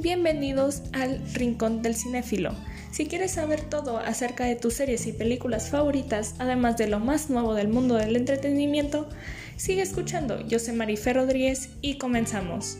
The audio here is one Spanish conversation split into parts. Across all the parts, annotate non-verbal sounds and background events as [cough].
Bienvenidos al Rincón del Cinéfilo. Si quieres saber todo acerca de tus series y películas favoritas, además de lo más nuevo del mundo del entretenimiento, sigue escuchando. Yo soy Marife Rodríguez y comenzamos.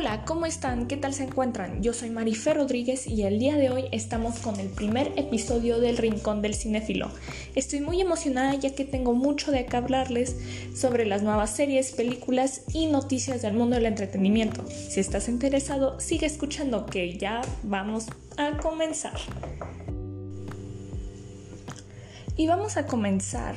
Hola, ¿cómo están? ¿Qué tal se encuentran? Yo soy Marife Rodríguez y el día de hoy estamos con el primer episodio del Rincón del Cinéfilo. Estoy muy emocionada ya que tengo mucho de qué hablarles sobre las nuevas series, películas y noticias del mundo del entretenimiento. Si estás interesado, sigue escuchando que ya vamos a comenzar. Y vamos a comenzar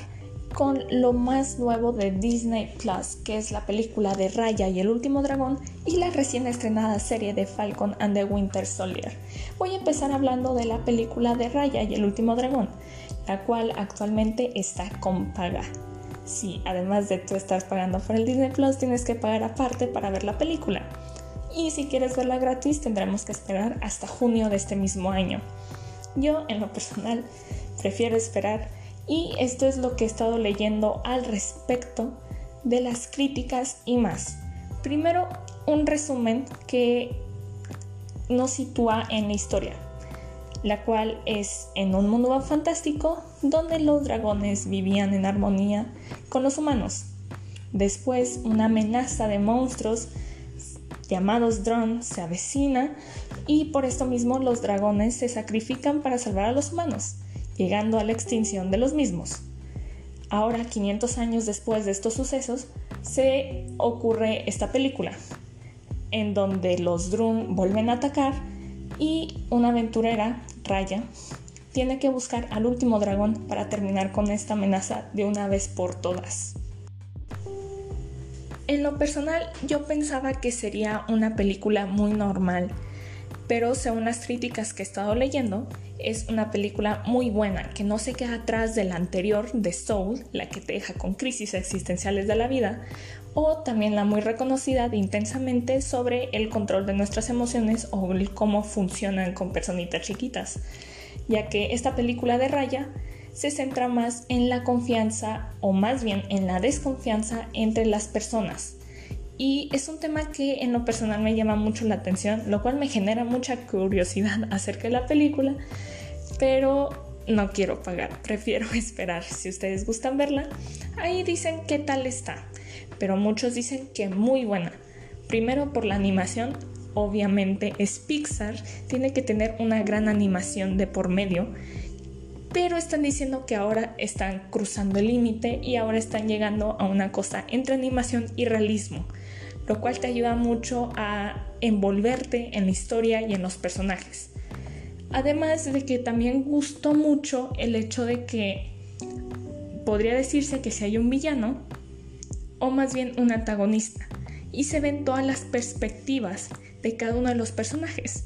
con lo más nuevo de Disney Plus, que es la película de Raya y el último dragón y la recién estrenada serie de Falcon and the Winter Soldier. Voy a empezar hablando de la película de Raya y el último dragón, la cual actualmente está con paga. Sí, además de tú estar pagando por el Disney Plus, tienes que pagar aparte para ver la película. Y si quieres verla gratis, tendremos que esperar hasta junio de este mismo año. Yo, en lo personal, prefiero esperar y esto es lo que he estado leyendo al respecto de las críticas y más. Primero, un resumen que nos sitúa en la historia, la cual es en un mundo fantástico donde los dragones vivían en armonía con los humanos. Después, una amenaza de monstruos llamados drones se avecina y por esto mismo los dragones se sacrifican para salvar a los humanos llegando a la extinción de los mismos. Ahora, 500 años después de estos sucesos, se ocurre esta película, en donde los Drun vuelven a atacar y una aventurera, Raya, tiene que buscar al último dragón para terminar con esta amenaza de una vez por todas. En lo personal, yo pensaba que sería una película muy normal, pero según las críticas que he estado leyendo, es una película muy buena, que no se queda atrás de la anterior de Soul, la que te deja con crisis existenciales de la vida, o también la muy reconocida de Intensamente sobre el control de nuestras emociones o cómo funcionan con personitas chiquitas, ya que esta película de Raya se centra más en la confianza o más bien en la desconfianza entre las personas. Y es un tema que en lo personal me llama mucho la atención, lo cual me genera mucha curiosidad [laughs] acerca de la película, pero no quiero pagar, [laughs] prefiero esperar. Si ustedes gustan verla, ahí dicen qué tal está, pero muchos dicen que muy buena. Primero por la animación, obviamente es Pixar, tiene que tener una gran animación de por medio, pero están diciendo que ahora están cruzando el límite y ahora están llegando a una cosa entre animación y realismo lo cual te ayuda mucho a envolverte en la historia y en los personajes. Además de que también gustó mucho el hecho de que podría decirse que si hay un villano o más bien un antagonista y se ven todas las perspectivas de cada uno de los personajes,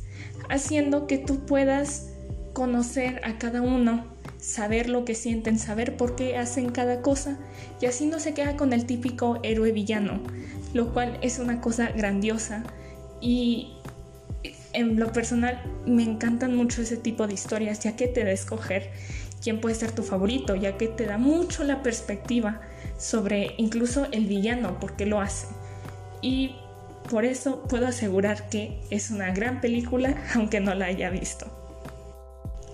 haciendo que tú puedas conocer a cada uno, saber lo que sienten, saber por qué hacen cada cosa y así no se queda con el típico héroe villano, lo cual es una cosa grandiosa y en lo personal me encantan mucho ese tipo de historias ya que te da escoger quién puede ser tu favorito, ya que te da mucho la perspectiva sobre incluso el villano, por qué lo hace. Y por eso puedo asegurar que es una gran película [laughs] aunque no la haya visto.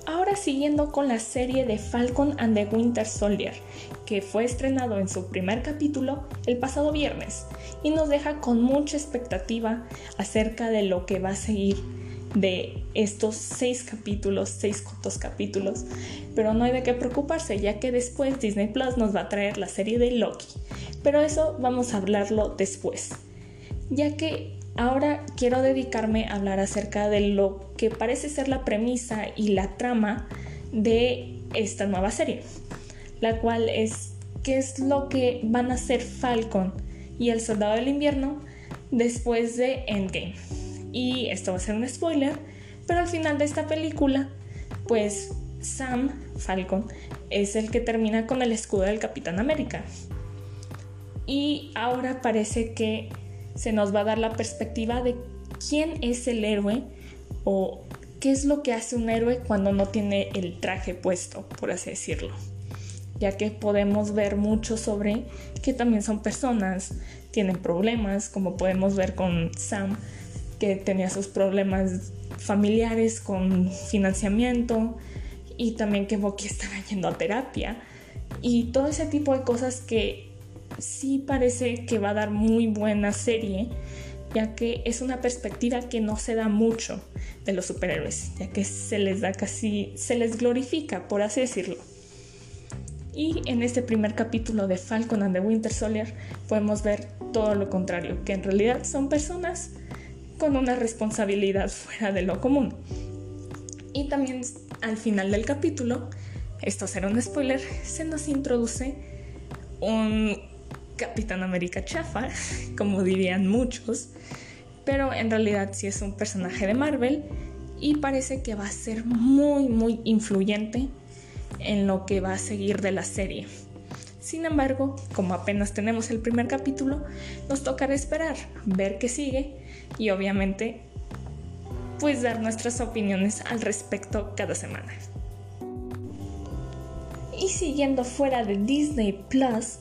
Ahora siguiendo con la serie de Falcon and the Winter Soldier, que fue estrenado en su primer capítulo el pasado viernes y nos deja con mucha expectativa acerca de lo que va a seguir de estos seis capítulos, seis cortos capítulos, pero no hay de qué preocuparse ya que después Disney Plus nos va a traer la serie de Loki, pero eso vamos a hablarlo después, ya que Ahora quiero dedicarme a hablar acerca de lo que parece ser la premisa y la trama de esta nueva serie, la cual es qué es lo que van a hacer Falcon y el Soldado del Invierno después de Endgame. Y esto va a ser un spoiler, pero al final de esta película, pues Sam Falcon es el que termina con el escudo del Capitán América. Y ahora parece que se nos va a dar la perspectiva de quién es el héroe o qué es lo que hace un héroe cuando no tiene el traje puesto, por así decirlo. Ya que podemos ver mucho sobre que también son personas, tienen problemas, como podemos ver con Sam, que tenía sus problemas familiares con financiamiento y también que Bucky estaba yendo a terapia y todo ese tipo de cosas que sí parece que va a dar muy buena serie ya que es una perspectiva que no se da mucho de los superhéroes, ya que se les da casi, se les glorifica, por así decirlo. Y en este primer capítulo de Falcon and the Winter Soldier podemos ver todo lo contrario, que en realidad son personas con una responsabilidad [laughs] fuera de lo común. Y también al final del capítulo, esto será un spoiler, se nos introduce un Capitán América chafa, [laughs] como dirían muchos, pero en realidad sí es un personaje de Marvel y parece que va a ser muy muy influyente en lo que va a seguir de la serie. Sin embargo, como apenas tenemos el primer capítulo, nos tocará esperar, ver qué sigue y obviamente pues dar nuestras opiniones al respecto cada semana. Y siguiendo fuera de Disney Plus,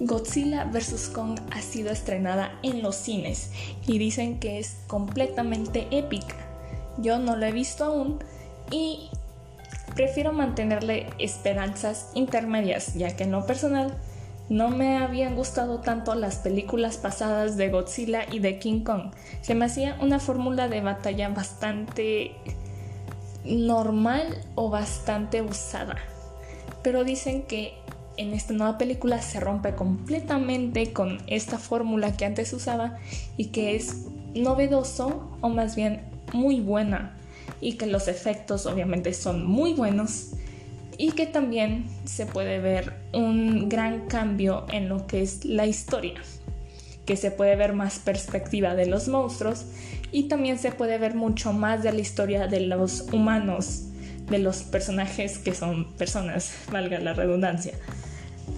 Godzilla vs. Kong ha sido estrenada en los cines y dicen que es completamente épica. Yo no la he visto aún y prefiero mantenerle esperanzas intermedias, ya que en lo personal no me habían gustado tanto las películas pasadas de Godzilla y de King Kong. Se me hacía una fórmula de batalla bastante normal o bastante usada. Pero dicen que en esta nueva película se rompe completamente con esta fórmula que antes usaba y que es novedoso o más bien muy buena y que los efectos obviamente son muy buenos y que también se puede ver un gran cambio en lo que es la historia, que se puede ver más perspectiva de los monstruos y también se puede ver mucho más de la historia de los humanos, de los personajes que son personas, valga la redundancia.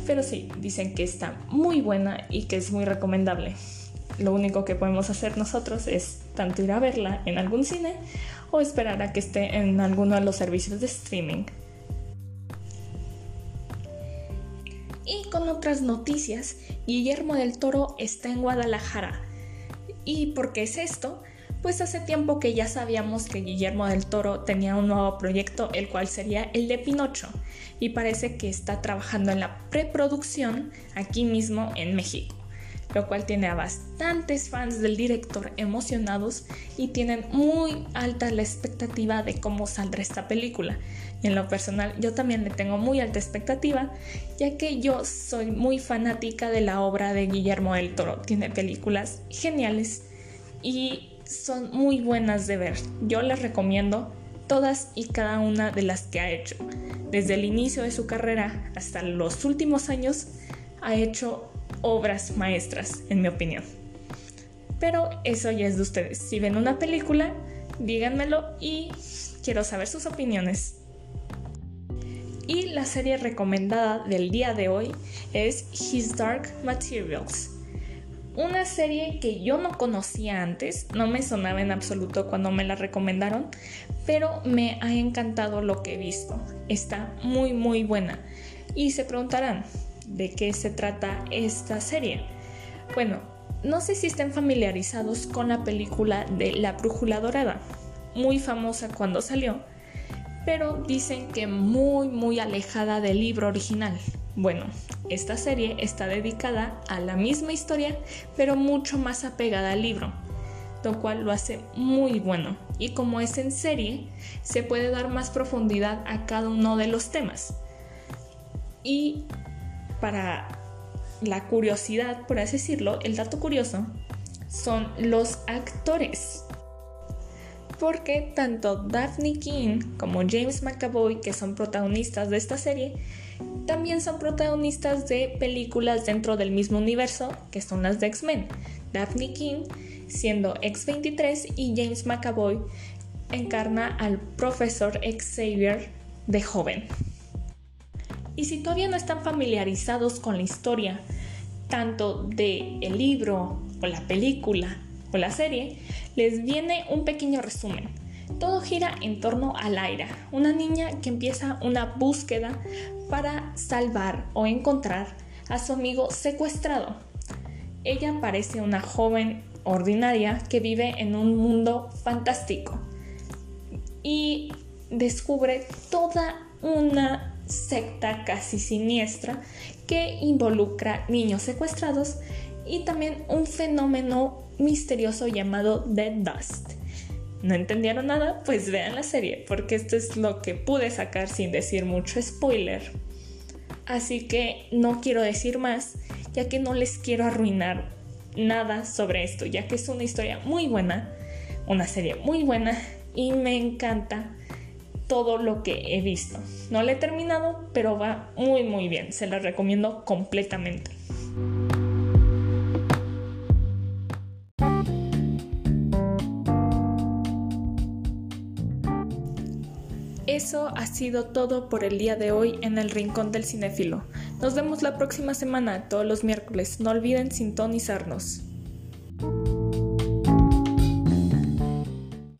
Pero sí, dicen que está muy buena y que es muy recomendable. Lo único que podemos hacer nosotros es tanto ir a verla en algún cine o esperar a que esté en alguno de los servicios de streaming. Y con otras noticias, Guillermo del Toro está en Guadalajara. ¿Y por qué es esto? Pues hace tiempo que ya sabíamos que Guillermo del Toro tenía un nuevo proyecto, el cual sería el de Pinocho, y parece que está trabajando en la preproducción aquí mismo en México, lo cual tiene a bastantes fans del director emocionados y tienen muy alta la expectativa de cómo saldrá esta película. Y en lo personal yo también le tengo muy alta expectativa, ya que yo soy muy fanática de la obra de Guillermo del Toro. Tiene películas geniales y son muy buenas de ver. Yo les recomiendo todas y cada una de las que ha hecho. Desde el inicio de su carrera hasta los últimos años ha hecho obras maestras, en mi opinión. Pero eso ya es de ustedes. Si ven una película, díganmelo y quiero saber sus opiniones. Y la serie recomendada del día de hoy es His Dark Materials una serie que yo no conocía antes, no me sonaba en absoluto cuando me la recomendaron, pero me ha encantado lo que he visto. Está muy muy buena. Y se preguntarán, ¿de qué se trata esta serie? Bueno, no sé si estén familiarizados con la película de La Brújula Dorada, muy famosa cuando salió, pero dicen que muy muy alejada del libro original. Bueno, esta serie está dedicada a la misma historia, pero mucho más apegada al libro, lo cual lo hace muy bueno. Y como es en serie, se puede dar más profundidad a cada uno de los temas. Y para la curiosidad, por así decirlo, el dato curioso, son los actores. Porque tanto Daphne King como James McAvoy, que son protagonistas de esta serie, también son protagonistas de películas dentro del mismo universo, que son las de X-Men. Daphne King siendo X-23 y James McAvoy encarna al profesor Xavier de joven. Y si todavía no están familiarizados con la historia, tanto del el libro o la película o la serie, les viene un pequeño resumen. Todo gira en torno a Laira, una niña que empieza una búsqueda para salvar o encontrar a su amigo secuestrado. Ella parece una joven ordinaria que vive en un mundo fantástico y descubre toda una secta casi siniestra que involucra niños secuestrados y también un fenómeno misterioso llamado Dead Dust. ¿No entendieron nada? Pues vean la serie, porque esto es lo que pude sacar sin decir mucho spoiler. Así que no quiero decir más, ya que no les quiero arruinar nada sobre esto, ya que es una historia muy buena, una serie muy buena y me encanta todo lo que he visto. No la he terminado, pero va muy muy bien, se la recomiendo completamente. Eso ha sido todo por el día de hoy en el Rincón del Cinéfilo. Nos vemos la próxima semana, todos los miércoles. No olviden sintonizarnos.